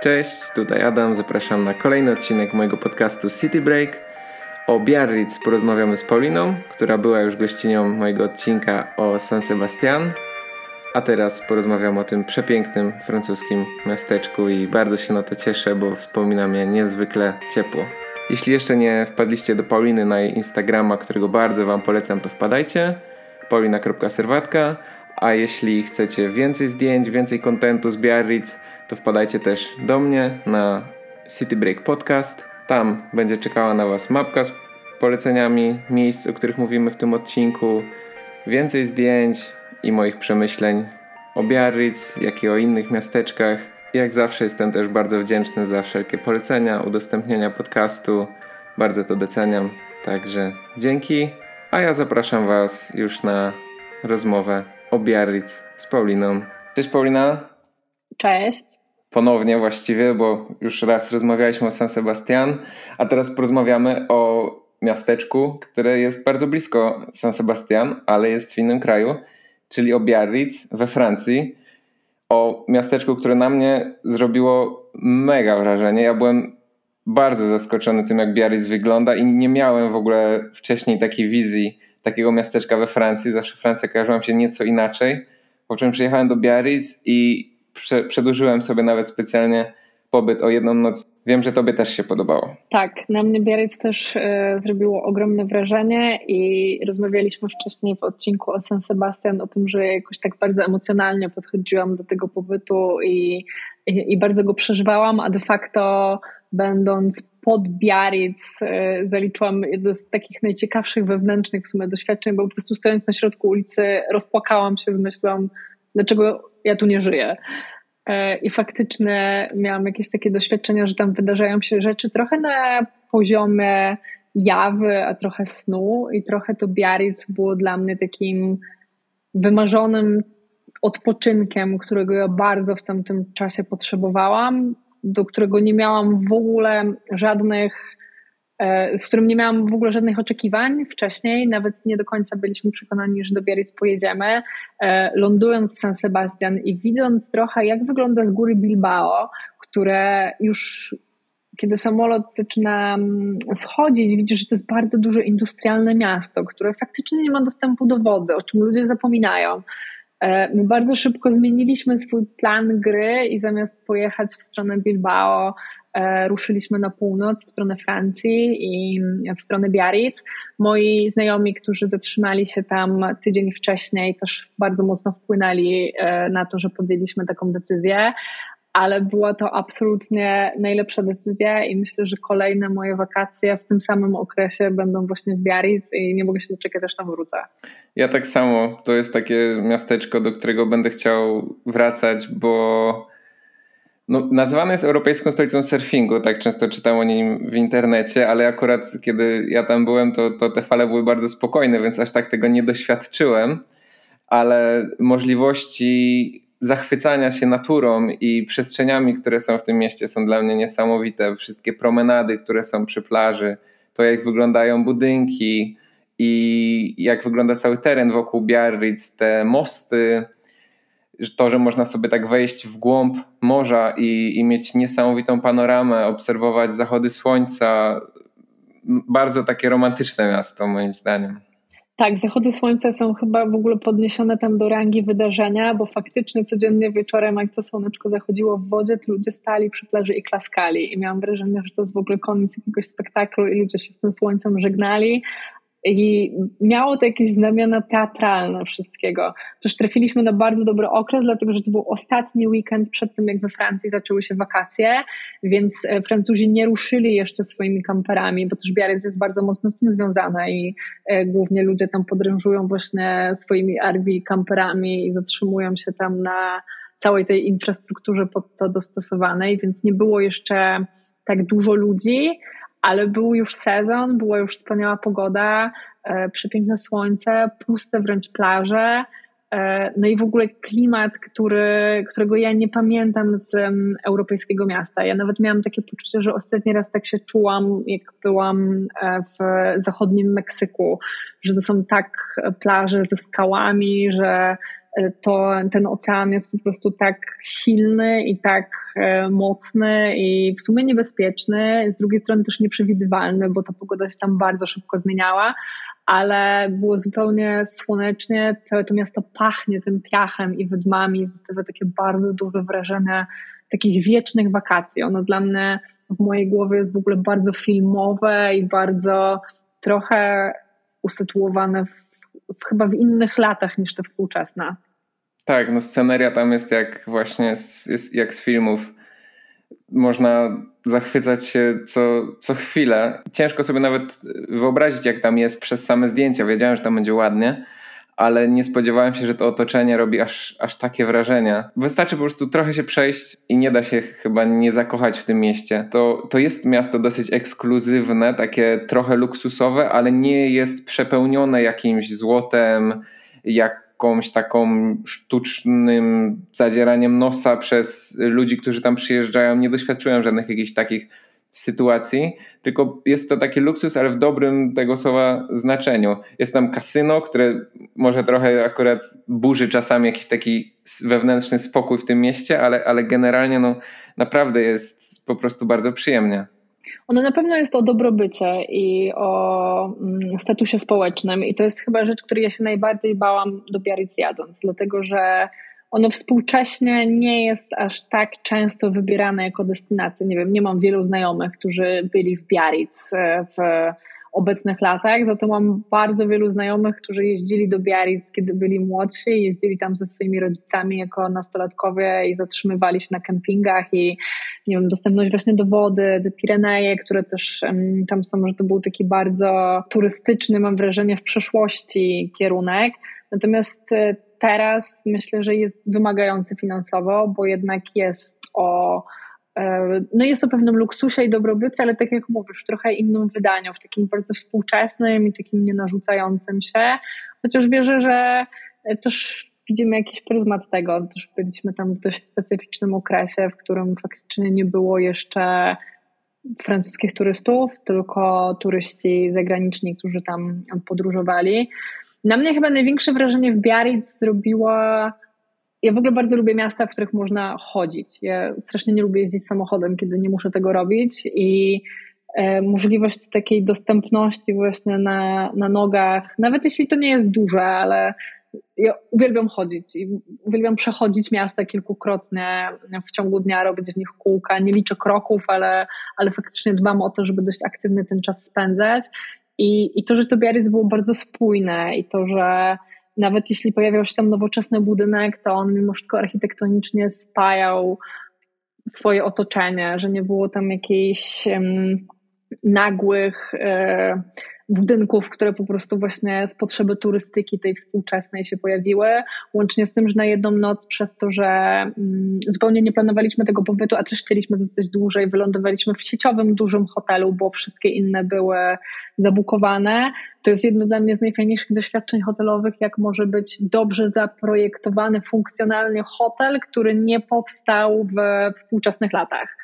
Cześć, tutaj Adam, zapraszam na kolejny odcinek mojego podcastu City Break. O Biarritz porozmawiamy z Pauliną, która była już gościnią mojego odcinka o San Sebastian. A teraz porozmawiam o tym przepięknym francuskim miasteczku i bardzo się na to cieszę, bo wspomina mnie niezwykle ciepło. Jeśli jeszcze nie wpadliście do Pauliny na jej Instagrama, którego bardzo Wam polecam, to wpadajcie. paulina.serwatka A jeśli chcecie więcej zdjęć, więcej kontentu z Biarritz, to wpadajcie też do mnie na City Break Podcast. Tam będzie czekała na Was mapka z poleceniami miejsc, o których mówimy w tym odcinku, więcej zdjęć i moich przemyśleń o Biarritz, jak i o innych miasteczkach. Jak zawsze jestem też bardzo wdzięczny za wszelkie polecenia, udostępnienia podcastu. Bardzo to doceniam. Także dzięki. A ja zapraszam Was już na rozmowę o Biarritz z Pauliną. Cześć Paulina. Cześć ponownie właściwie, bo już raz rozmawialiśmy o San Sebastian, a teraz porozmawiamy o miasteczku, które jest bardzo blisko San Sebastian, ale jest w innym kraju, czyli o Biarritz we Francji. O miasteczku, które na mnie zrobiło mega wrażenie. Ja byłem bardzo zaskoczony tym, jak Biarritz wygląda i nie miałem w ogóle wcześniej takiej wizji takiego miasteczka we Francji. Zawsze Francja kojarzyła się nieco inaczej. Po czym przyjechałem do Biarritz i prze, przedłużyłem sobie nawet specjalnie pobyt o jedną noc. Wiem, że tobie też się podobało. Tak, na mnie Biarritz też e, zrobiło ogromne wrażenie i rozmawialiśmy wcześniej w odcinku o San Sebastian o tym, że jakoś tak bardzo emocjonalnie podchodziłam do tego pobytu i, i, i bardzo go przeżywałam, a de facto będąc pod Biarritz e, zaliczyłam jedno z takich najciekawszych wewnętrznych w sumie doświadczeń, bo po prostu stojąc na środku ulicy rozpłakałam się z myślą, dlaczego ja tu nie żyję. E, I faktycznie miałam jakieś takie doświadczenia, że tam wydarzają się rzeczy trochę na poziomie jawy, a trochę snu, i trochę to Biarritz było dla mnie takim wymarzonym odpoczynkiem, którego ja bardzo w tamtym czasie potrzebowałam, do którego nie miałam w ogóle żadnych z którym nie miałam w ogóle żadnych oczekiwań wcześniej, nawet nie do końca byliśmy przekonani, że do Biarritz pojedziemy. E, lądując w San Sebastian i widząc trochę, jak wygląda z góry Bilbao, które już kiedy samolot zaczyna mm, schodzić, widzisz, że to jest bardzo duże industrialne miasto, które faktycznie nie ma dostępu do wody, o czym ludzie zapominają. E, my bardzo szybko zmieniliśmy swój plan gry i zamiast pojechać w stronę Bilbao, E, ruszyliśmy na północ, w stronę Francji i w stronę Biarritz. Moi znajomi, którzy zatrzymali się tam tydzień wcześniej, też bardzo mocno wpłynęli e, na to, że podjęliśmy taką decyzję. Ale była to absolutnie najlepsza decyzja i myślę, że kolejne moje wakacje w tym samym okresie będą właśnie w Biarritz i nie mogę się doczekać, aż tam wrócę. Ja tak samo. To jest takie miasteczko, do którego będę chciał wracać, bo no, nazwane jest Europejską Stolicą Surfingu, tak często czytam o nim w internecie, ale akurat kiedy ja tam byłem, to, to te fale były bardzo spokojne, więc aż tak tego nie doświadczyłem, ale możliwości zachwycania się naturą i przestrzeniami, które są w tym mieście, są dla mnie niesamowite. Wszystkie promenady, które są przy plaży, to jak wyglądają budynki i jak wygląda cały teren wokół Biarritz, te mosty to, że można sobie tak wejść w głąb morza i, i mieć niesamowitą panoramę, obserwować zachody słońca. Bardzo takie romantyczne miasto, moim zdaniem. Tak, zachody słońca są chyba w ogóle podniesione tam do rangi wydarzenia, bo faktycznie codziennie wieczorem, jak to słoneczko zachodziło w wodzie, to ludzie stali przy plaży i klaskali. I miałam wrażenie, że to jest w ogóle koniec jakiegoś spektaklu i ludzie się z tym słońcem żegnali, i miało to jakieś znamiona teatralne wszystkiego. Też trafiliśmy na bardzo dobry okres, dlatego że to był ostatni weekend przed tym, jak we Francji zaczęły się wakacje, więc e, Francuzi nie ruszyli jeszcze swoimi kamperami, bo też Biarritz jest bardzo mocno z tym związana i e, głównie ludzie tam podrężują właśnie swoimi RV kamperami i zatrzymują się tam na całej tej infrastrukturze pod to dostosowanej, więc nie było jeszcze tak dużo ludzi, ale był już sezon, była już wspaniała pogoda, e, przepiękne słońce, puste wręcz plaże. E, no i w ogóle klimat, który, którego ja nie pamiętam z um, europejskiego miasta. Ja nawet miałam takie poczucie, że ostatni raz tak się czułam, jak byłam e, w zachodnim Meksyku, że to są tak plaże ze skałami, że to ten ocean jest po prostu tak silny i tak mocny i w sumie niebezpieczny, z drugiej strony też nieprzewidywalny, bo ta pogoda się tam bardzo szybko zmieniała, ale było zupełnie słonecznie, całe to miasto pachnie tym piachem i wydmami, zostawia takie bardzo duże wrażenie takich wiecznych wakacji. Ono dla mnie w mojej głowie jest w ogóle bardzo filmowe i bardzo trochę usytuowane w, chyba w innych latach niż te współczesne. Tak, no sceneria tam jest jak właśnie z, jest jak z filmów. Można zachwycać się co, co chwilę. Ciężko sobie nawet wyobrazić, jak tam jest przez same zdjęcia. Wiedziałem, że tam będzie ładnie, ale nie spodziewałem się, że to otoczenie robi aż, aż takie wrażenia. Wystarczy po prostu trochę się przejść i nie da się chyba nie zakochać w tym mieście. To, to jest miasto dosyć ekskluzywne, takie trochę luksusowe, ale nie jest przepełnione jakimś złotem, jakąś taką sztucznym zadzieraniem nosa przez ludzi, którzy tam przyjeżdżają. Nie doświadczyłem żadnych jakichś takich sytuacji, tylko jest to taki luksus, ale w dobrym tego słowa znaczeniu. Jest tam kasyno, które może trochę akurat burzy czasami jakiś taki wewnętrzny spokój w tym mieście, ale, ale generalnie no, naprawdę jest po prostu bardzo przyjemnie. Ono na pewno jest o dobrobycie i o mm, statusie społecznym i to jest chyba rzecz, której ja się najbardziej bałam do Biarritz jadąc, dlatego że ono współcześnie nie jest aż tak często wybierane jako destynacja. Nie wiem, nie mam wielu znajomych, którzy byli w Biarritz e, w obecnych latach, za to mam bardzo wielu znajomych, którzy jeździli do Biarritz, kiedy byli młodsi, jeździli tam ze swoimi rodzicami jako nastolatkowie i zatrzymywali się na kempingach i nie wiem, dostępność właśnie do wody, te Pireneje, które też tam są, że to był taki bardzo turystyczny, mam wrażenie, w przeszłości kierunek. Natomiast e, teraz myślę, że jest wymagający finansowo, bo jednak jest o e, no jest o pewnym luksusie i dobrobycie, ale tak jak mówisz, w trochę innym wydaniu, w takim bardzo współczesnym i takim nienarzucającym się, chociaż wierzę, że też widzimy jakiś pryzmat tego, też byliśmy tam w dość specyficznym okresie, w którym faktycznie nie było jeszcze francuskich turystów, tylko turyści zagraniczni, którzy tam podróżowali. Na mnie chyba największe wrażenie w Biarritz zrobiła. Ja w ogóle bardzo lubię miasta, w których można chodzić. Ja strasznie nie lubię jeździć samochodem, kiedy nie muszę tego robić i e, możliwość takiej dostępności właśnie na, na nogach, nawet jeśli to nie jest duże, ale ja uwielbiam chodzić i uwielbiam przechodzić miasta kilkukrotnie w ciągu dnia, robić w nich kółka. Nie liczę kroków, ale, ale faktycznie dbam o to, żeby dość aktywny ten czas spędzać. I, I to, że to Biarritz było bardzo spójne i to, że nawet jeśli pojawiał się tam nowoczesny budynek, to on mimo wszystko architektonicznie spajał swoje otoczenie, że nie było tam jakiejś um, nagłych e, budynków, które po prostu właśnie z potrzeby turystyki tej współczesnej się pojawiły, łącznie z tym, że na jedną noc przez to, że mm, zupełnie nie planowaliśmy tego pobytu, a też chcieliśmy zostać dłużej, wylądowaliśmy w sieciowym dużym hotelu, bo wszystkie inne były zabukowane. To jest jedno dla mnie z najfajniejszych doświadczeń hotelowych, jak może być dobrze zaprojektowany funkcjonalnie hotel, który nie powstał w współczesnych latach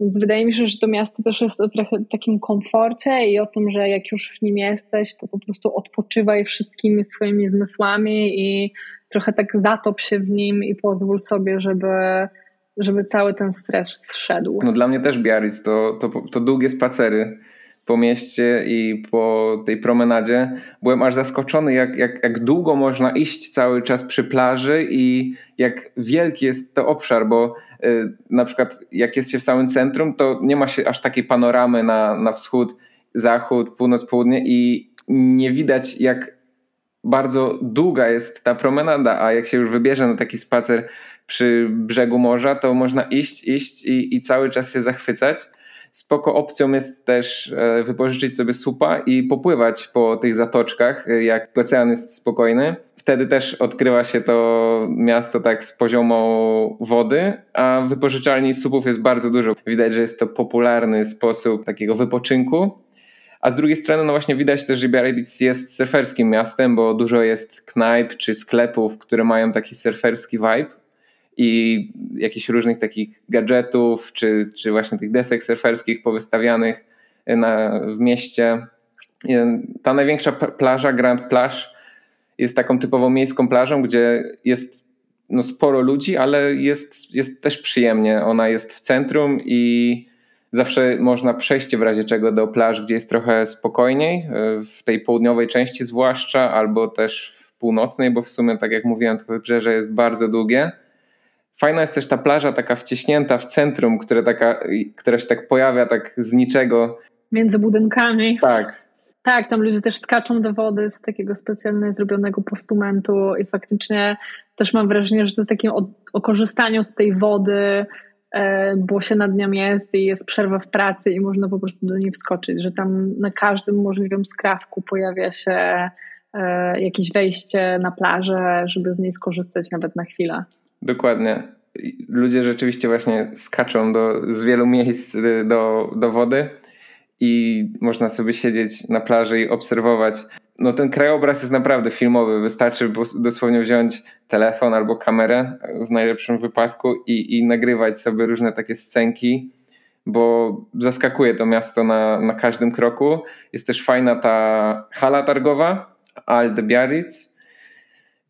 więc wydaje mi się, że to miasto też jest o trochę takim komforcie i o tym, że jak już w nim jesteś, to po prostu odpoczywaj wszystkimi swoimi zmysłami i trochę tak zatop się w nim i pozwól sobie, żeby, żeby cały ten stres zszedł. No dla mnie też Biarritz to, to, to długie spacery po mieście i po tej promenadzie. Byłem aż zaskoczony, jak, jak, jak długo można iść cały czas przy plaży i jak wielki jest to obszar, bo y, na przykład jak jest się w samym centrum, to nie ma się aż takiej panoramy na, na wschód, zachód, północ, południe i nie widać jak bardzo długa jest ta promenada, a jak się już wybierze na taki spacer przy brzegu morza, to można iść, iść i, i cały czas się zachwycać. Spoko opcją jest też e, wypożyczyć sobie supa i popływać po tych zatoczkach, e, jak ocean jest spokojny. Wtedy też odkrywa się to miasto tak z poziomu wody, a wypożyczalni supów jest bardzo dużo. Widać, że jest to popularny sposób takiego wypoczynku. A z drugiej strony, no właśnie widać też, że Biarritz jest surferskim miastem, bo dużo jest knajp czy sklepów, które mają taki surferski vibe i jakichś różnych takich gadżetów, czy, czy właśnie tych desek surferskich powystawianych na, w mieście. Ta największa plaża, Grand Plage, jest taką typową miejską plażą, gdzie jest no, sporo ludzi, ale jest, jest też przyjemnie. Ona jest w centrum i zawsze można przejść w razie czego do plaż, gdzie jest trochę spokojniej, w tej południowej części zwłaszcza, albo też w północnej, bo w sumie, tak jak mówiłem, to wybrzeże jest bardzo długie. Fajna jest też ta plaża taka wciśnięta w centrum, która, taka, która się tak pojawia tak z niczego. Między budynkami. Tak. Tak, tam ludzie też skaczą do wody z takiego specjalnie zrobionego postumentu i faktycznie też mam wrażenie, że to jest takie o, o korzystaniu z tej wody, e, bo się nad nią jest i jest przerwa w pracy i można po prostu do niej wskoczyć, że tam na każdym możliwym skrawku pojawia się e, jakieś wejście na plażę, żeby z niej skorzystać nawet na chwilę. Dokładnie. Ludzie rzeczywiście właśnie skaczą do, z wielu miejsc do, do wody i można sobie siedzieć na plaży i obserwować. No ten krajobraz jest naprawdę filmowy. Wystarczy dosłownie wziąć telefon albo kamerę w najlepszym wypadku i, i nagrywać sobie różne takie scenki, bo zaskakuje to miasto na, na każdym kroku. Jest też fajna ta hala targowa Al de Biarritz,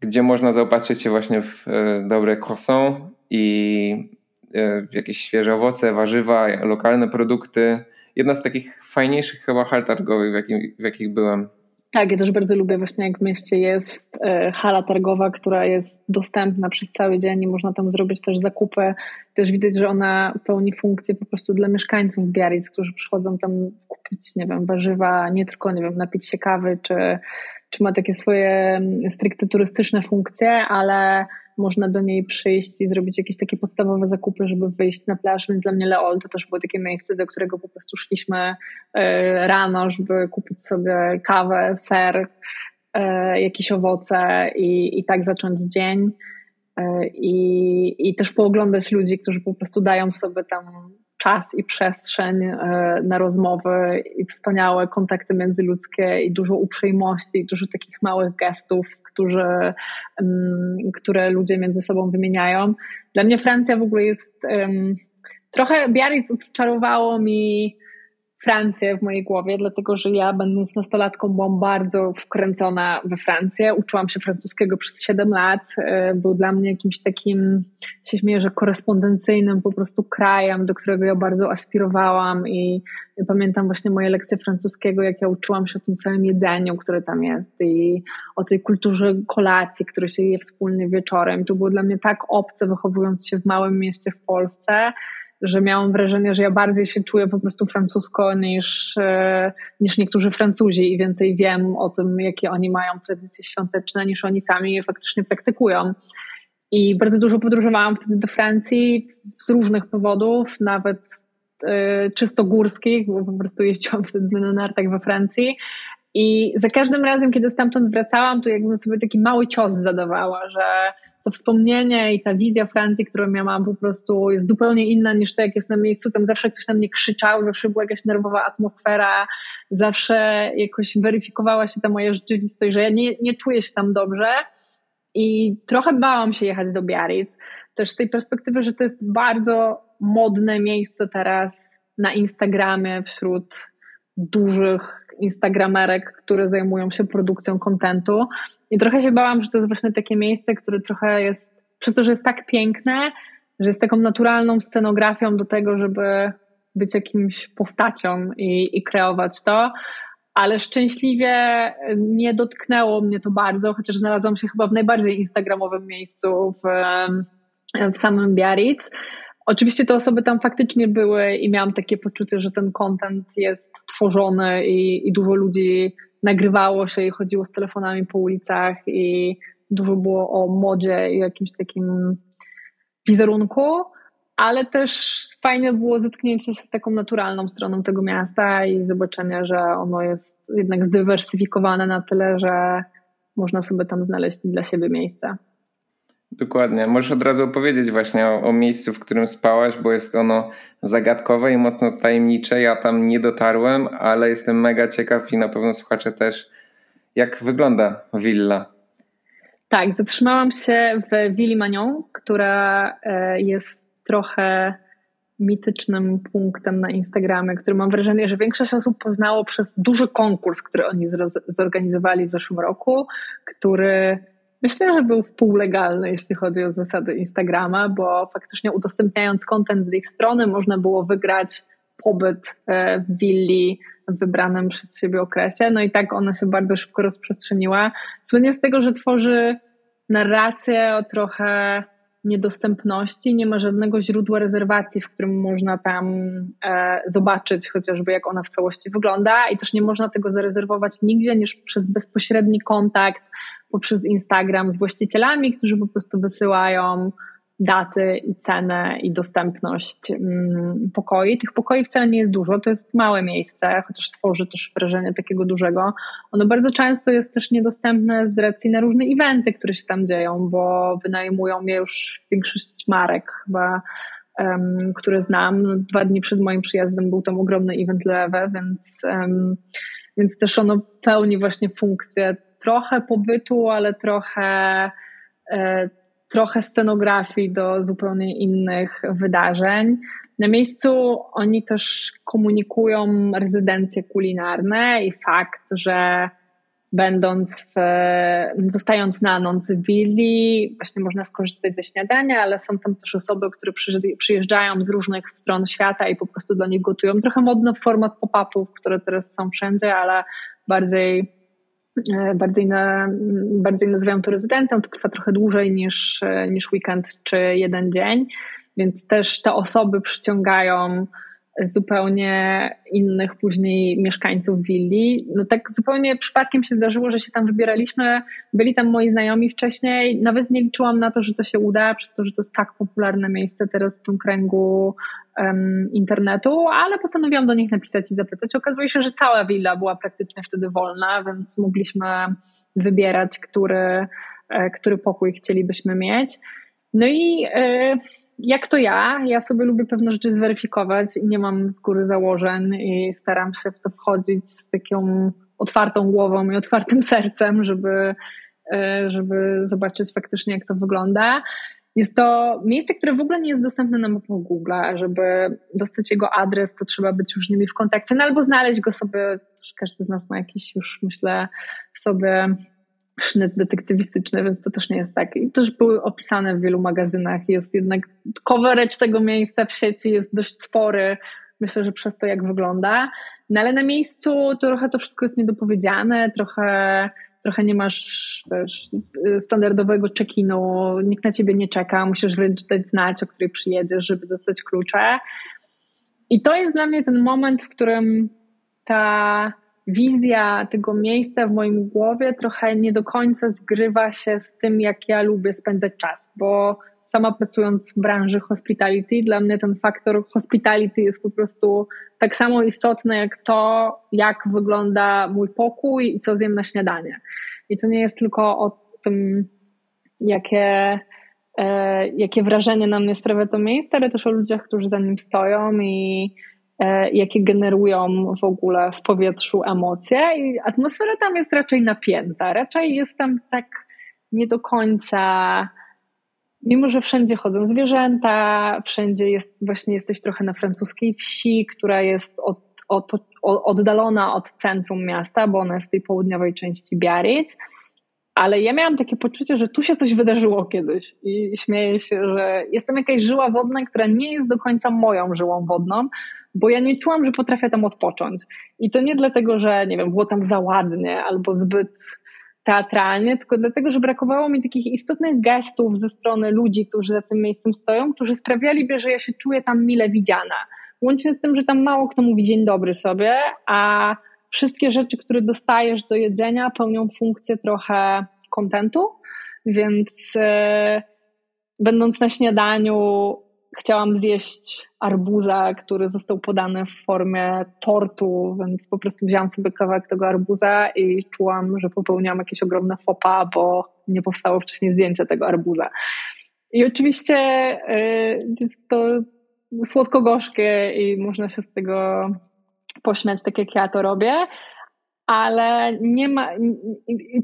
gdzie można zaopatrzyć się właśnie w e, dobre croissant i e, jakieś świeże owoce, warzywa, lokalne produkty. Jedna z takich fajniejszych chyba hal targowych, w, jakim, w jakich byłem. Tak, ja też bardzo lubię właśnie jak w mieście jest e, hala targowa, która jest dostępna przez cały dzień i można tam zrobić też zakupy. Też widać, że ona pełni funkcję po prostu dla mieszkańców Biarritz, którzy przychodzą tam kupić, nie wiem, warzywa, nie tylko, nie wiem, napić się kawy, czy, czy ma takie swoje mm, stricte turystyczne funkcje, ale można do niej przyjść i zrobić jakieś takie podstawowe zakupy, żeby wyjść na plażę. Więc dla mnie Leol to też było takie miejsce, do którego po prostu szliśmy e, rano, żeby kupić sobie kawę, ser, e, jakieś owoce i, i tak zacząć dzień. E, I, I też pooglądać ludzi, którzy po prostu dają sobie tam czas i przestrzeń na rozmowy i wspaniałe kontakty międzyludzkie i dużo uprzejmości i dużo takich małych gestów, którzy, które ludzie między sobą wymieniają. Dla mnie Francja w ogóle jest trochę Biarritz odczarowało mi Francję w mojej głowie, dlatego że ja, będąc nastolatką, byłam bardzo wkręcona we Francję. Uczyłam się francuskiego przez 7 lat. E, był dla mnie jakimś takim, się śmieję, że korespondencyjnym po prostu krajem, do którego ja bardzo aspirowałam. I pamiętam właśnie moje lekcje francuskiego, jak ja uczyłam się o tym całym jedzeniu, które tam jest, i o tej kulturze kolacji, które się je wspólnie wieczorem. To było dla mnie tak obce, wychowując się w małym mieście w Polsce że miałam wrażenie, że ja bardziej się czuję po prostu francusko niż, e, niż niektórzy Francuzi i więcej wiem o tym, jakie oni mają tradycje świąteczne, niż oni sami je faktycznie praktykują. I bardzo dużo podróżowałam wtedy do Francji z różnych powodów, nawet y, czysto górskich, bo po prostu jeździłam wtedy na nartach we Francji. I za każdym razem, kiedy stamtąd wracałam, to jakbym sobie taki mały cios zadawała, że to wspomnienie i ta wizja Francji, którą ja mam po prostu jest zupełnie inna niż to, jak jest na miejscu. Tam zawsze ktoś na mnie krzyczał, zawsze była jakaś nerwowa atmosfera, zawsze jakoś weryfikowała się ta moja rzeczywistość, że ja nie, nie czuję się tam dobrze i trochę bałam się jechać do Biarritz. Też z tej perspektywy, że to jest bardzo modne miejsce teraz na Instagramie wśród dużych instagramerek, które zajmują się produkcją kontentu i trochę się bałam, że to jest właśnie takie miejsce, które trochę jest, przez to, że jest tak piękne, że jest taką naturalną scenografią do tego, żeby być jakimś postacią i, i kreować to. Ale szczęśliwie nie dotknęło mnie to bardzo, chociaż znalazłam się chyba w najbardziej instagramowym miejscu w, w samym Biarritz. Oczywiście te osoby tam faktycznie były i miałam takie poczucie, że ten content jest tworzony i, i dużo ludzi nagrywało się i chodziło z telefonami po ulicach i dużo było o modzie i jakimś takim wizerunku, ale też fajne było zetknięcie się z taką naturalną stroną tego miasta i zobaczenie, że ono jest jednak zdywersyfikowane na tyle, że można sobie tam znaleźć dla siebie miejsce. Dokładnie. Możesz od razu opowiedzieć właśnie o, o, miejscu, w którym spałaś, bo jest ono zagadkowe i mocno tajemnicze. Ja tam nie dotarłem, ale jestem mega ciekaw i na pewno słuchacze też, jak wygląda willa. Tak, zatrzymałam się w Willi Magnon, która e, jest trochę mitycznym punktem na Instagramie, który mam wrażenie, że większość osób poznało przez duży konkurs, który oni zorganizowali w zeszłym roku, który myślę, że był wpółlegalny, jeśli chodzi o zasady Instagrama, bo faktycznie udostępniając kontent z ich strony można było wygrać pobyt e, w willi w wybranym przez siebie okresie. No i tak ona się bardzo szybko rozprzestrzeniła. Słynie z tego, że tworzy narrację o trochę niedostępności, nie ma żadnego źródła rezerwacji, w którym można tam e, zobaczyć chociażby jak ona w całości wygląda i też nie można tego zarezerwować nigdzie niż przez bezpośredni kontakt poprzez Instagram z właścicielami, którzy po prostu wysyłają daty i cenę i dostępność mm, pokoi. Tych pokoi wcale nie jest dużo, to jest małe miejsce, chociaż tworzy też wrażenie takiego dużego. Ono bardzo często jest też niedostępne z racji na różne eventy, które się tam dzieją, bo wynajmują je już większość marek chyba, um, które znam. No, dwa dni przed moim przyjazdem był tam ogromny event Lewe, więc, um, więc też ono pełni właśnie funkcję trochę pobytu, ale trochę e, trochę scenografii do zupełnie innych wydarzeń. Na miejscu oni też komunikują rezydencje kulinarne i fakt, że będąc w, zostając na noc w willi, właśnie można skorzystać ze śniadania, ale są tam też osoby, które przyjeżdżają z różnych stron świata i po prostu dla nich gotują. Trochę modno format pop-upów, które teraz są wszędzie, ale bardziej bardziej, na, bardziej nazywam to rezydencją, to trwa trochę dłużej niż, e, niż weekend czy jeden dzień, więc też te osoby przyciągają zupełnie innych później mieszkańców willi. No tak zupełnie przypadkiem się zdarzyło, że się tam wybieraliśmy. Byli tam moi znajomi wcześniej. Nawet nie liczyłam na to, że to się uda, przez to, że to jest tak popularne miejsce teraz w tym kręgu um, internetu, ale postanowiłam do nich napisać i zapytać. Okazuje się, że cała willa była praktycznie wtedy wolna, więc mogliśmy wybierać, który, e, który pokój chcielibyśmy mieć. No i e, jak to ja, ja sobie lubię pewne rzeczy zweryfikować i nie mam z góry założeń i staram się w to wchodzić z taką otwartą głową i otwartym sercem, żeby, e, żeby zobaczyć faktycznie, jak to wygląda. Jest to miejsce, które w ogóle nie jest dostępne na mapach Google. Żeby dostać jego adres, to trzeba być już z nimi w kontakcie, no albo znaleźć go sobie. Każdy z nas ma jakiś już, myślę, sobie sznyt detektywistyczny, więc to też nie jest tak. I też były opisane w wielu magazynach. Jest jednak coverage tego miejsca w sieci jest dość spory. Myślę, że przez to, jak wygląda. No ale na miejscu trochę to wszystko jest niedopowiedziane, trochę, trochę nie masz wiesz, standardowego check-inu, nikt na ciebie nie czeka, musisz wręcz dać znać, o której przyjedziesz, żeby dostać klucze. I to jest dla mnie ten moment, w którym ta wizja tego miejsca w moim głowie trochę nie do końca zgrywa się z tym, jak ja lubię spędzać czas, bo sama pracując w branży hospitality, dla mnie ten faktor hospitality jest po prostu tak samo istotny jak to, jak wygląda mój pokój i co zjem na śniadanie. I to nie jest tylko o tym, jakie, e, jakie wrażenie na mnie sprawia to miejsce, ale też o ludziach, którzy za nim stoją i jakie generują w ogóle w powietrzu emocje. I atmosfera tam jest raczej napięta, raczej jest tam tak nie do końca. Mimo, że wszędzie chodzą zwierzęta, wszędzie jest, właśnie jesteś trochę na francuskiej wsi, która jest od, od, oddalona od centrum miasta, bo ona jest w tej południowej części Biarritz. Ale ja miałam takie poczucie, że tu się coś wydarzyło kiedyś i śmieję się, że jestem jakaś żyła wodna, która nie jest do końca moją żyłą wodną, bo ja nie czułam, że potrafię tam odpocząć. I to nie dlatego, że nie wiem, było tam za ładnie albo zbyt teatralnie, tylko dlatego, że brakowało mi takich istotnych gestów ze strony ludzi, którzy za tym miejscem stoją, którzy sprawialiby, że ja się czuję tam mile widziana. Łącznie z tym, że tam mało kto mówi dzień dobry sobie, a wszystkie rzeczy, które dostajesz do jedzenia, pełnią funkcję trochę kontentu, więc yy, będąc na śniadaniu, chciałam zjeść arbuza, który został podany w formie tortu, więc po prostu wzięłam sobie kawałek tego arbuza i czułam, że popełniłam jakieś ogromne fopa, bo nie powstało wcześniej zdjęcie tego arbuza. I oczywiście y, jest to słodko-gorzkie i można się z tego pośmiać, tak jak ja to robię, ale nie ma,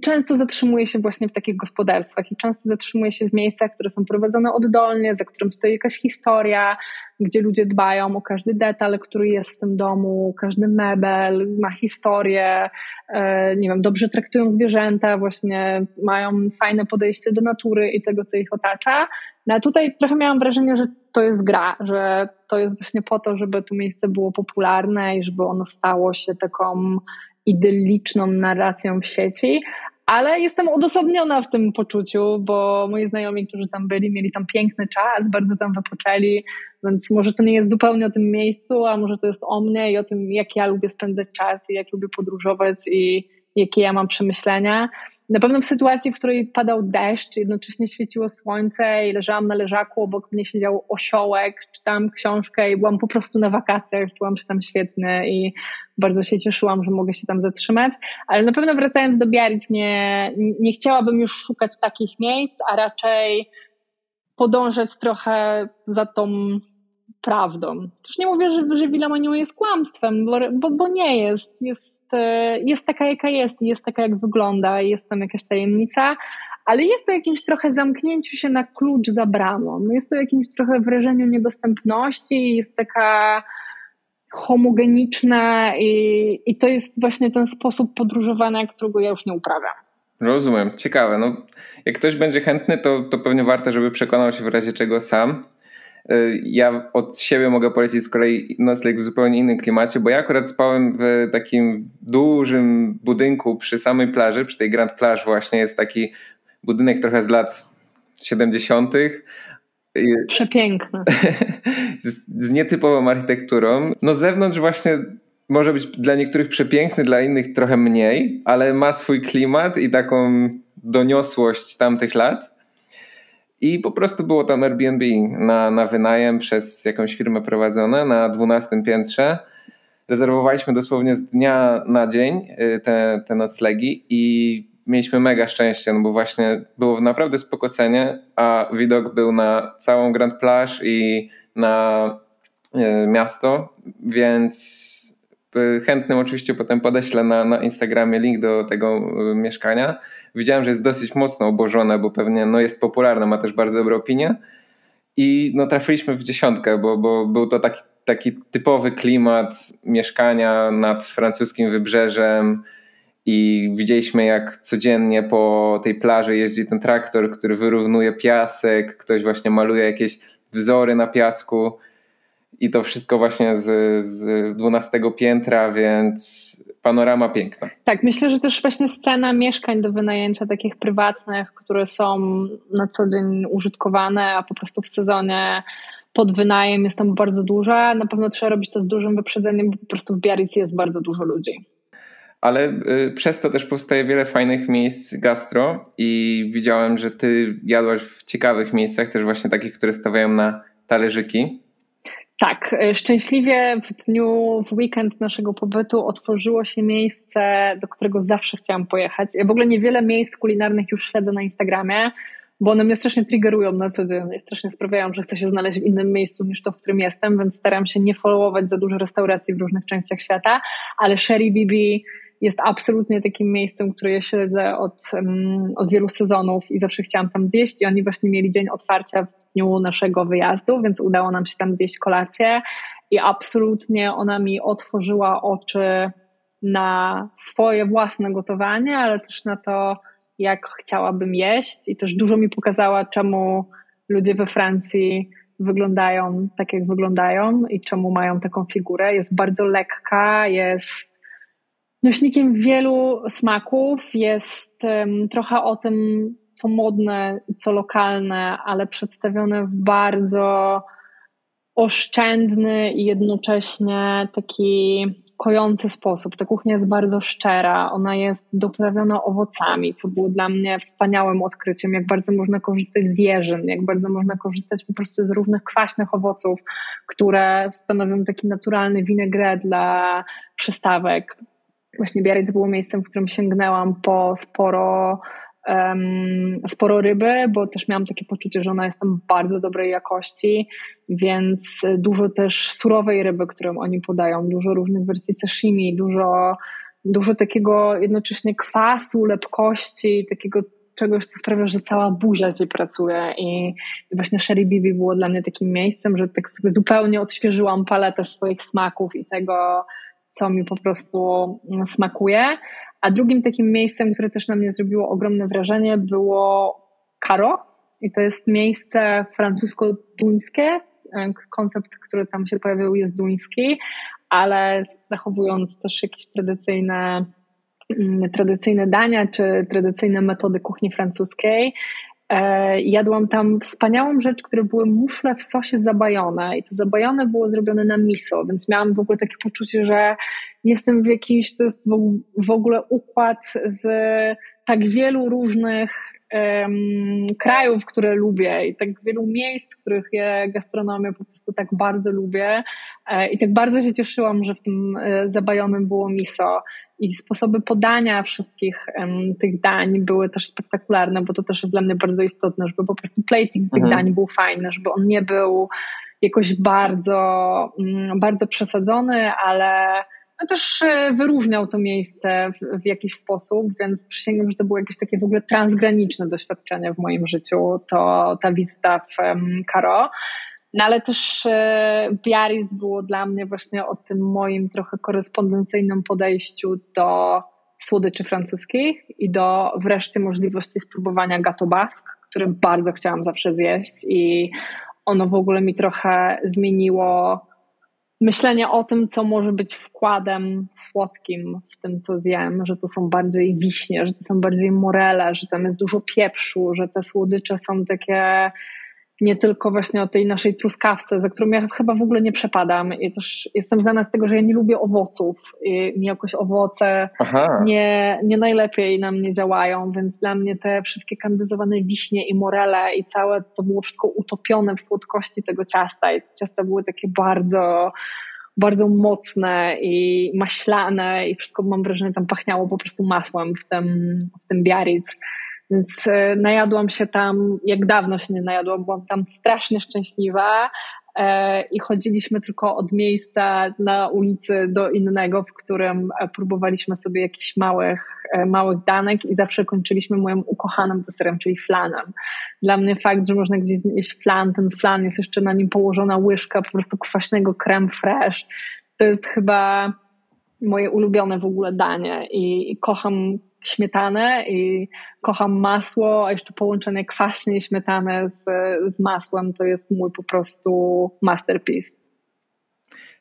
często zatrzymuje się właśnie w takich gospodarstwach i często zatrzymuje się w miejscach, które są prowadzone oddolnie, za którym stoi jakaś historia, gdzie ludzie dbają o każdy detal, który jest w tym domu, każdy mebel ma historię, e, nie wiem, dobrze traktują zwierzęta, właśnie mają fajne podejście do natury i tego, co ich otacza. No a tutaj trochę miałam wrażenie, że to jest gra, że to jest właśnie po to, żeby to miejsce było popularne i żeby ono stało się taką idylliczną narracją w sieci, ale jestem odosobniona w tym poczuciu, bo moi znajomi, którzy tam byli, mieli tam piękny czas, bardzo tam wypoczęli, więc może to nie jest zupełnie o tym miejscu, a może to jest o mnie i o tym, jak ja lubię spędzać czas i jak lubię podróżować i jakie ja mam przemyślenia. Na pewno w sytuacji, w której padał deszcz, jednocześnie świeciło słońce i leżałam na leżaku, obok mnie siedział osiołek, czytałam książkę i byłam po prostu na wakacjach, czułam się tam świetnie i bardzo się cieszyłam, że mogę się tam zatrzymać. Ale na pewno wracając do Biarritz, nie, nie chciałabym już szukać takich miejsc, a raczej podążać trochę za tą prawdą. Też nie mówię, że, że Wilamaniu jest kłamstwem, bo, bo, bo, nie jest. jest. E, jest taka, jaka jest, jest taka, jak wygląda, jest tam jakaś tajemnica, ale jest to jakimś trochę zamknięciu się na klucz za bramą. No jest to jakimś trochę wrażeniu niedostępności, jest taka homogeniczna i, i to jest właśnie ten sposób podróżowania, którego ja już nie uprawiam. Rozumiem, ciekawe. No, jak ktoś będzie chętny, to, to pewnie warto, żeby przekonał się w razie czego sam. Y, ja od siebie mogę polecić z kolei nocleg w zupełnie innym klimacie, bo ja akurat spałem w takim dużym budynku przy samej plaży, przy tej Grand Plage właśnie jest taki budynek trochę z lat 70. Przepiękny. z, z nietypową architekturą. No z zewnątrz właśnie może być dla niektórych przepiękny, dla innych trochę mniej, ale ma swój klimat i taką doniosłość tamtych lat. I po prostu było tam Airbnb na, na wynajem przez jakąś firmę prowadzone na 12 piętrze. Rezerwowaliśmy dosłownie z dnia na dzień y, te, te noclegi i mieliśmy mega szczęście, no bo właśnie było naprawdę spokocenie, a widok był na całą Grand Plage i na y, miasto, więc y, chętnym oczywiście potem podeślę na, na Instagramie link do tego mieszkania widziałem, że jest dosyć mocno obożone, bo pewnie no, jest popularne, ma też bardzo dobre opinie. I no, trafiliśmy w dziesiątkę, bo, bo był to taki, taki typowy klimat mieszkania nad francuskim wybrzeżem. I widzieliśmy, jak codziennie po tej plaży jeździ ten traktor, który wyrównuje piasek, ktoś właśnie maluje jakieś wzory na piasku. I to wszystko właśnie z, z 12 piętra, więc panorama piękna. Tak, myślę, że też właśnie scena mieszkań do wynajęcia takich prywatnych, które są na co dzień użytkowane, a po prostu w sezonie pod wynajem jest tam bardzo duża. Na pewno trzeba robić to z dużym wyprzedzeniem, bo po prostu w Biarritz jest bardzo dużo ludzi. Ale y, przez to też powstaje wiele fajnych miejsc gastro i widziałem, że ty jadłaś w ciekawych miejscach, też właśnie takich, które stawiają na talerzyki. Tak, e, szczęśliwie w dniu, w weekend naszego pobytu otworzyło się miejsce, do którego zawsze chciałam pojechać. Ja w ogóle niewiele miejsc kulinarnych już śledzę na Instagramie, bo one mnie strasznie triggerują na co dzień i strasznie sprawiają, że chcę się znaleźć w innym miejscu niż to, w którym jestem, więc staram się nie followować za dużo restauracji w różnych częściach świata, ale Sherry Bibi jest absolutnie takim miejscem, które ja śledzę od, od wielu sezonów i zawsze chciałam tam zjeść i oni właśnie mieli dzień otwarcia dniu naszego wyjazdu, więc udało nam się tam zjeść kolację i absolutnie ona mi otworzyła oczy na swoje własne gotowanie, ale też na to, jak chciałabym jeść i też dużo mi pokazała, czemu ludzie we Francji wyglądają tak, jak wyglądają i czemu mają taką figurę. Jest bardzo lekka, jest nośnikiem wielu smaków, jest um, trochę o tym, co modne, co lokalne, ale przedstawione w bardzo oszczędny i jednocześnie taki kojący sposób. Ta kuchnia jest bardzo szczera, ona jest doprawiona owocami, co było dla mnie wspaniałym odkryciem, jak bardzo można korzystać z jeżyn, jak bardzo można korzystać po prostu z różnych kwaśnych owoców, które stanowią taki naturalny winegret dla przystawek właśnie Biarritz było miejscem, w którym sięgnęłam po sporo, um, sporo ryby, bo też miałam takie poczucie, że ona jest tam bardzo dobrej jakości, więc dużo też surowej ryby, którą oni podają, dużo różnych wersji sashimi, dużo dużo takiego jednocześnie kwasu, lepkości, takiego czegoś, co sprawia, że cała buzia ci pracuje i właśnie Sherry Bibi było dla mnie takim miejscem, że tak sobie zupełnie odświeżyłam paletę swoich smaków i tego, co mi po prostu smakuje. A drugim takim miejscem, które też na mnie zrobiło ogromne wrażenie, było Caro. I to jest miejsce francusko-duńskie. Koncept, który tam się pojawił, jest duński, ale zachowując też jakieś tradycyjne Mm, tradycyjne dania czy tradycyjne metody kuchni francuskiej. E, jadłam tam wspaniałą rzecz, które były muszle w sosie zabajone i to zabajone było zrobione na miso, więc miałam w ogóle takie poczucie, że jestem w jakimś, to jest w ogóle układ z tak wielu różnych um, krajów, które lubię i tak wielu miejsc, w których je gastronomię po prostu tak bardzo lubię e, i tak bardzo się cieszyłam, że w tym e, zabajonym było miso i sposoby podania wszystkich um, tych dań były też spektakularne, bo to też jest dla mnie bardzo istotne, żeby po prostu plating tych mhm. dań był fajny, żeby on nie był jakoś bardzo, um, bardzo przesadzony, ale no też e, wyróżniał to miejsce w, w, jakiś sposób, więc przysięgam, że to było jakieś takie w ogóle transgraniczne doświadczenie w moim życiu, to ta wizyta w um, Karo. No ale też e, Biarritz było dla mnie właśnie o tym moim trochę korespondencyjnym podejściu do słodyczy francuskich i do wreszcie możliwości spróbowania gato basque, który bardzo chciałam zawsze zjeść i ono w ogóle mi trochę zmieniło myślenie o tym, co może być wkładem słodkim w tym, co zjem, że to są bardziej wiśnie, że to są bardziej morele, że tam jest dużo pieprzu, że te słodycze są takie nie tylko właśnie o tej naszej truskawce, za którą ja chyba w ogóle nie przepadam. I też jestem znana z tego, że ja nie lubię owoców. I mi jakoś owoce nie, nie najlepiej na mnie działają, więc dla mnie te wszystkie kandyzowane wiśnie i morele i całe to było wszystko utopione w słodkości tego ciasta. I te ciasta były takie bardzo bardzo mocne i maślane i wszystko mam wrażenie tam pachniało po prostu masłem w tym, w tym Biarritz. Więc e, najadłam się tam, jak dawno się nie najadłam, byłam tam strasznie szczęśliwa e, i chodziliśmy tylko od miejsca na ulicy do innego, w którym e, próbowaliśmy sobie jakichś małych, małych danek i zawsze kończyliśmy moim ukochanym deserem, czyli flanem. Dla mnie fakt, że można gdzieś zjeść flan, ten flan jest jeszcze na nim położona łyżka po prostu kwaśnego creme fraiche. To jest chyba moje ulubione w ogóle danie i, kocham śmietanę i kocham masło, a jeszcze połączenie kwaśnej śmietany z, z masłem to jest mój po prostu masterpiece.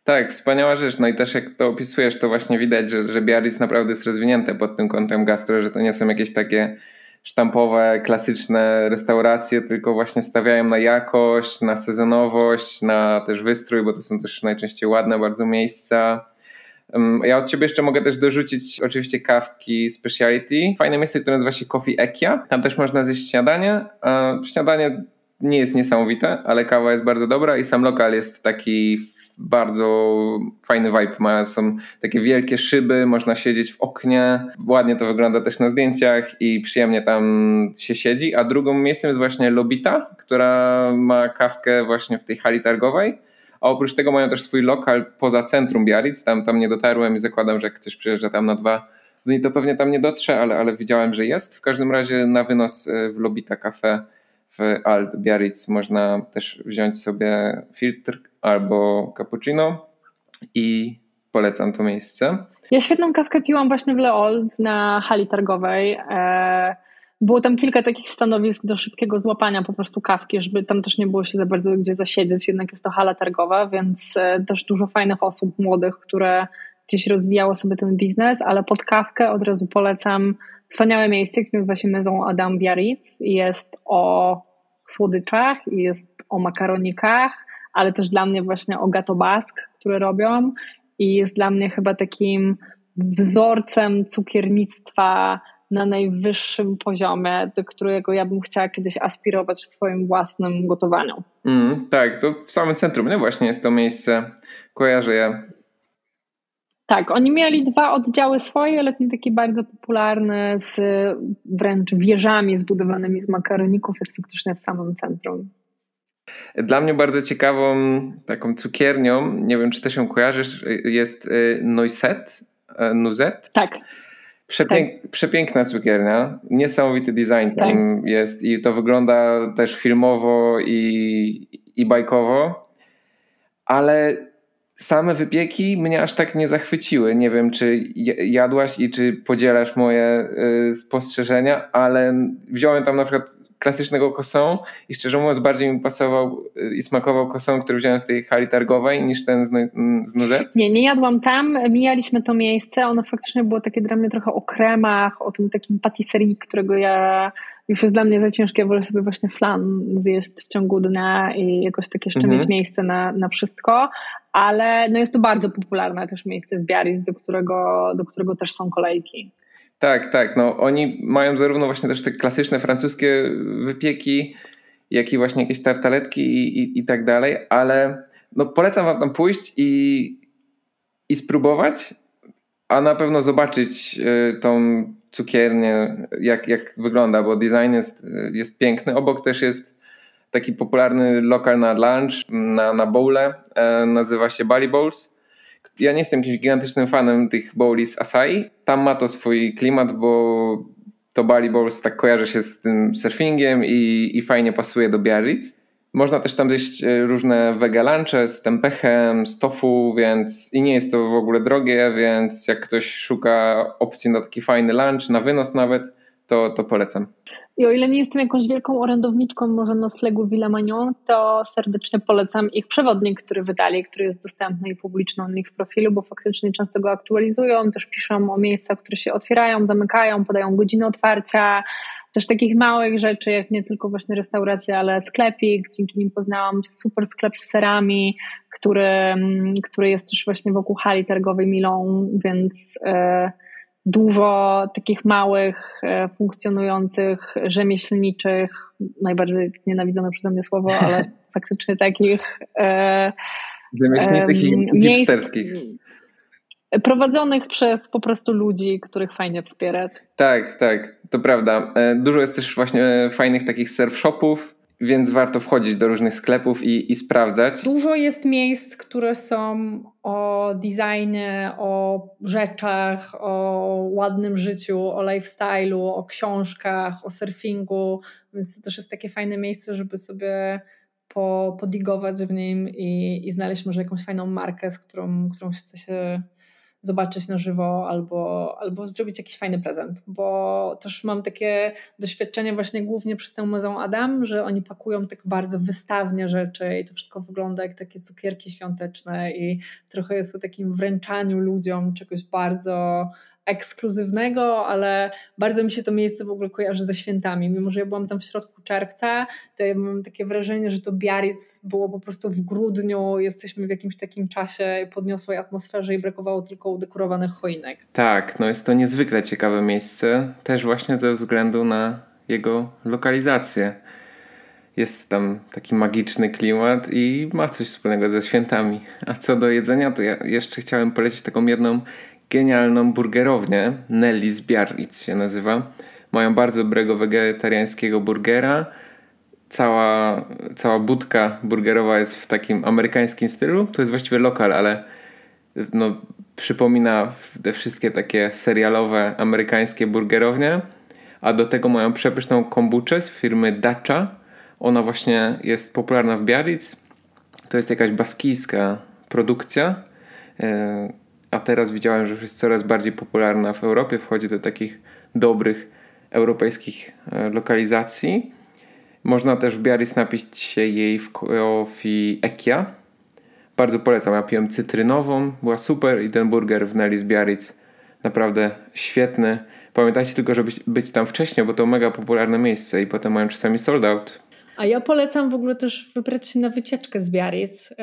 Tak, wspaniała rzecz. No i też jak to opisujesz, to właśnie widać, że, że Biarritz naprawdę jest rozwinięte pod tym kątem gastro, że to nie są jakieś takie sztampowe, klasyczne restauracje, tylko właśnie stawiają na jakość, na sezonowość, na też wystrój, bo to są też najczęściej ładne bardzo miejsca. Ja od siebie jeszcze mogę też dorzucić oczywiście kawki speciality. Fajne miejsce, które nazywa się Coffee Ekia. Tam też można zjeść śniadanie. Śniadanie nie jest niesamowite, ale kawa jest bardzo dobra i sam lokal jest taki bardzo fajny vibe ma. Są takie wielkie szyby, można siedzieć w oknie. Ładnie to wygląda też na zdjęciach i przyjemnie tam się siedzi. A drugą miejscem jest właśnie Lobita, która ma kawkę właśnie w tej hali targowej a oprócz tego mają też swój lokal poza centrum Biarritz, tam, tam nie dotarłem i zakładam, że jak ktoś przyjeżdża tam na dwa dni, to pewnie tam nie dotrze, ale, ale widziałem, że jest. W każdym razie na wynos e, w Lobita Cafe w Alt Biarritz można też wziąć sobie filtr albo cappuccino i polecam to miejsce. Ja świetną kawkę piłam właśnie w Leol na hali targowej. E, było tam kilka takich stanowisk do szybkiego złapania po prostu kawki, żeby tam też nie było się za bardzo gdzie zasiedzieć, jednak jest to hala targowa, więc e, też dużo fajnych osób młodych, które gdzieś rozwijało sobie ten biznes, ale pod kawkę od razu polecam wspaniałe miejsce, które nazywa się Maison Adam Biarritz. I jest o słodyczach i jest o makaronikach, ale też dla mnie właśnie o gato basque, które robią i jest dla mnie chyba takim wzorcem cukiernictwa na najwyższym poziomie, do którego ja bym chciała kiedyś aspirować w swoim własnym gotowaniu. Mm, tak, to w samym centrum, nie? Właśnie jest to miejsce, kojarzę je. Tak, oni mieli dwa oddziały swoje, ale ten taki bardzo popularny z wręcz wieżami zbudowanymi z makaroników jest faktycznie w samym centrum. Dla mnie bardzo ciekawą taką cukiernią, nie wiem czy też ją kojarzysz, jest y, Noiset Nuzet. Tak. Przepięk, tak. Przepiękna cukiernia, niesamowity design tam tak. jest i to wygląda też filmowo i, i bajkowo, ale same wypieki mnie aż tak nie zachwyciły. Nie wiem, czy jadłaś i czy podzielasz moje y, spostrzeżenia, ale wziąłem tam na przykład klasycznego kosą i szczerze mówiąc bardziej mi pasował y, i smakował kosą, który wziąłem z tej hali targowej niż ten z, z Nuzet. Nie, nie jadłam tam, mijaliśmy to miejsce, ono faktycznie było takie dla mnie trochę o kremach, o tym takim patisserie, którego ja już jest dla mnie za ciężkie, wolę sobie właśnie flan zjeść w ciągu dnia i jakoś tak jeszcze mhm. mieć miejsce na, na wszystko, ale no jest to bardzo popularne też miejsce w Biarritz, do którego, do którego też są kolejki. Tak, tak. No, oni mają zarówno właśnie też te klasyczne francuskie wypieki, jak i właśnie jakieś tartaletki i, i, i tak dalej, ale no, polecam wam tam pójść i, i spróbować, a na pewno zobaczyć y, tą cukiernię, jak, jak wygląda, bo design jest, jest piękny. Obok też jest taki popularny lokal na lunch, na, na bowle, e, nazywa się Bali Bowls. Ja nie jestem jakimś gigantycznym fanem tych bowli z Asai. Tam ma to swój klimat, bo to Bali Bowls tak kojarzy się z tym surfingiem i, i fajnie pasuje do Biarritz. Można też tam zjeść e, różne wege lunche z tempechem, z tofu, więc i nie jest to w ogóle drogie, więc jak ktoś szuka opcji na taki fajny lunch, na wynos nawet, to, to polecam. I o ile nie jestem jakąś wielką orędowniczką może noslegu Villa Magnon, to serdecznie polecam ich przewodnik, który wydali, który jest dostępny i publiczny u nich w profilu, bo faktycznie często go aktualizują, też piszą o miejscach, które się otwierają, zamykają, podają godziny otwarcia, też takich małych rzeczy, jak nie tylko właśnie restauracja, ale sklepik. Dzięki nim poznałam super sklep z serami, który, który jest też właśnie wokół hali targowej Milą, więc e, dużo takich małych, e, funkcjonujących, rzemieślniczych, najbardziej nienawidzone przeze mnie słowo, ale faktycznie takich e, rzemieślniczych i hipsterskich prowadzonych przez po prostu ludzi, których fajnie wspierać. Tak, tak, to prawda. E, dużo jest też właśnie fajnych takich surf shopów, więc warto wchodzić do różnych sklepów i, i sprawdzać. Dużo jest miejsc, które są o designie, o rzeczach, o ładnym życiu, o lifestyle'u, o książkach, o surfingu, więc to też jest takie fajne miejsce, żeby sobie po, podigować w nim i, i znaleźć może jakąś fajną markę, z którą, którą chce się zobaczyć na żywo albo, albo zrobić jakiś fajny prezent, bo też mam takie doświadczenie właśnie głównie przez tę Muzeum Adam, że oni pakują tak bardzo wystawnie rzeczy i to wszystko wygląda jak takie cukierki świąteczne i trochę jest o takim wręczaniu ludziom czegoś bardzo ekskluzywnego, ale bardzo mi się to miejsce w ogóle kojarzy ze świętami. Mimo, że ja byłam tam w środku czerwca, to ja mam takie wrażenie, że to Biarritz było po prostu w grudniu, jesteśmy w jakimś takim czasie podniosłej atmosferze i brakowało tylko udekorowanych choinek. Tak, no jest to niezwykle ciekawe miejsce, też właśnie ze względu na jego lokalizację. Jest tam taki magiczny klimat i ma coś wspólnego ze świętami. A co do jedzenia, to ja jeszcze chciałem polecić taką jedną genialną burgerownię. Nelly's Biarritz się nazywa. Mają bardzo dobrego wegetariańskiego burgera. Cała, cała budka burgerowa jest w takim amerykańskim stylu. To jest właściwie lokal, ale no, przypomina te wszystkie takie serialowe amerykańskie burgerownie. A do tego mają przepyszną kombuczę z firmy Dacha. Ona właśnie jest popularna w Biarritz. To jest jakaś baskijska produkcja e, a teraz widziałem, że już jest coraz bardziej popularna w Europie, wchodzi do takich dobrych europejskich e, lokalizacji. Można też w Biarritz napić się jej w kofii Ekia. Bardzo polecam. Ja piłem cytrynową, była super i ten burger w Nelly's Biarritz naprawdę świetny. Pamiętajcie tylko, żeby być tam wcześniej, bo to mega popularne miejsce i potem mają czasami sold out. A ja polecam w ogóle też wybrać się na wycieczkę z Biarritz.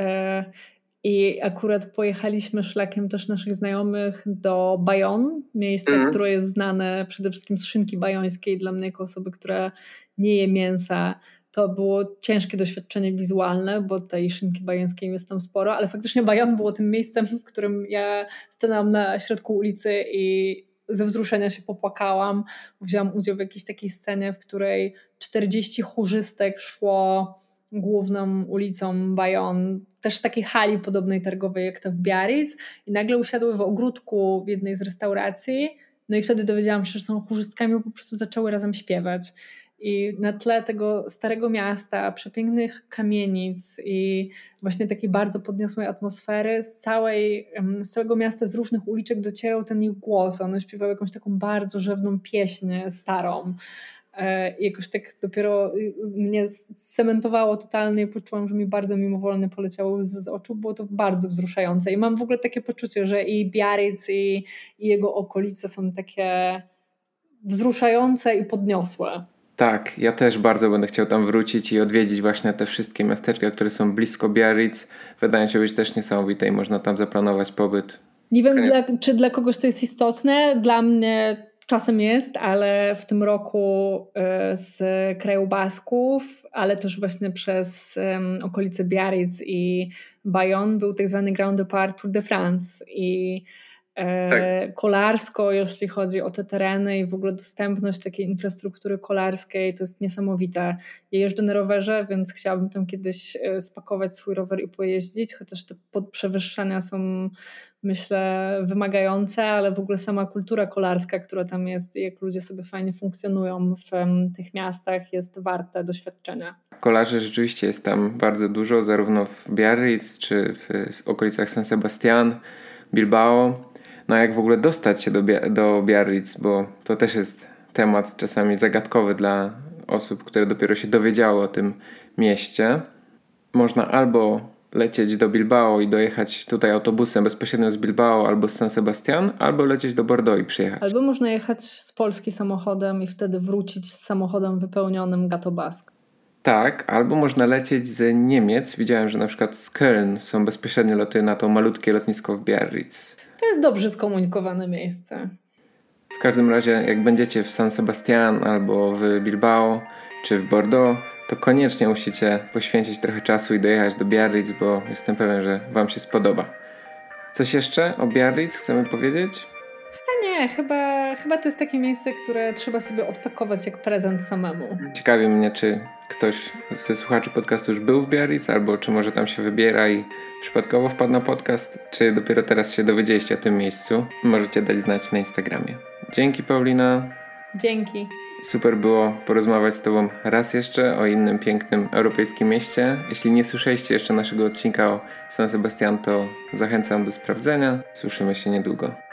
I akurat pojechaliśmy szlakiem też naszych znajomych do Bayonne, miejsce, mm. które jest znane przede wszystkim z szynki bajońskiej. Dla mnie, jako osoby, która nie je mięsa, to było ciężkie doświadczenie wizualne, bo tej szynki bajońskiej jest tam sporo, ale faktycznie Bayonne było tym miejscem, w którym ja stanęłam na środku ulicy i ze wzruszenia się popłakałam. Wzięłam udział w jakiejś takiej scenie, w której 40 chórzystek szło główną ulicą Bayonne, też w takiej hali podobnej targowej jak ta w Biarritz i nagle usiadły w ogródku w jednej z restauracji no i wtedy dowiedziałam się, że są chórzystkami, po prostu zaczęły razem śpiewać. I na tle tego starego miasta, przepięknych kamienic i właśnie takiej bardzo podniosłej atmosfery, z, całej, z całego miasta, z różnych uliczek docierał ten ich głos. One śpiewały jakąś taką bardzo rzewną pieśń starą. E, I jakoś tak dopiero y, mnie cementowało totalnie, poczułam, że mi bardzo mimowolnie poleciało z, z oczu, było to bardzo wzruszające i mam w ogóle takie poczucie, że i Biarritz i, i jego okolice są takie wzruszające i podniosłe. Tak, ja też bardzo będę chciał tam wrócić i odwiedzić właśnie te wszystkie miasteczka, które są blisko Biarritz. Wydaje się być też niesamowite i można tam zaplanować pobyt. Nie wiem, dla, czy dla kogoś to jest istotne. Dla mnie czasem jest, ale w tym roku e, z kraju Basków, ale też właśnie przez okolice Biarritz i Bayonne był tak zwany Grand Depart Tour de France i tak. kolarsko, jeśli chodzi o te tereny i w ogóle dostępność takiej infrastruktury kolarskiej, to jest niesamowite. Ja jeżdżę na rowerze, więc chciałabym tam kiedyś e, spakować swój rower i pojeździć, chociaż te podprzewyższania są myślę, wymagające, ale w ogóle sama kultura kolarska, która tam jest i jak ludzie sobie fajnie funkcjonują w tych miastach, jest warte doświadczenia. Kolarzy rzeczywiście jest tam bardzo dużo, zarówno w Biarritz czy w okolicach San Sebastian, Bilbao. No jak w ogóle dostać się do, do Biarritz, bo to też jest temat czasami zagadkowy dla osób, które dopiero się dowiedziały o tym mieście. Można albo lecieć do Bilbao i dojechać tutaj autobusem bezpośrednio z Bilbao albo z San Sebastian, albo lecieć do Bordeaux i przyjechać. Albo można jechać z Polski samochodem i wtedy wrócić z samochodem wypełnionym Gato Bask. Tak, albo można lecieć z Niemiec. Widziałem, że na przykład z Köln są bezpośrednie loty na to malutkie lotnisko w Biarritz. To jest dobrze skomunikowane miejsce. W każdym razie, jak będziecie w San Sebastian albo w Bilbao czy w Bordeaux, to koniecznie musicie poświęcić trochę czasu i dojechać do Biarritz, bo jestem pewien, że Wam się spodoba. Coś jeszcze o Biarritz chcemy powiedzieć? Chyba nie, chyba, chyba to jest takie miejsce, które trzeba sobie odpakować jak prezent samemu. Ciekawi mnie, czy ktoś ze słuchaczy podcastu już był w Biarritz, albo czy może tam się wybiera i przypadkowo wpadł na podcast, czy dopiero teraz się dowiedzieliście o tym miejscu. Możecie dać znać na Instagramie. Dzięki Paulina. Dzięki. Super było porozmawiać z Tobą raz jeszcze o innym pięknym europejskim mieście. Jeśli nie słyszeliście jeszcze naszego odcinka o San Sebastian, to zachęcam do sprawdzenia. Słyszymy się niedługo.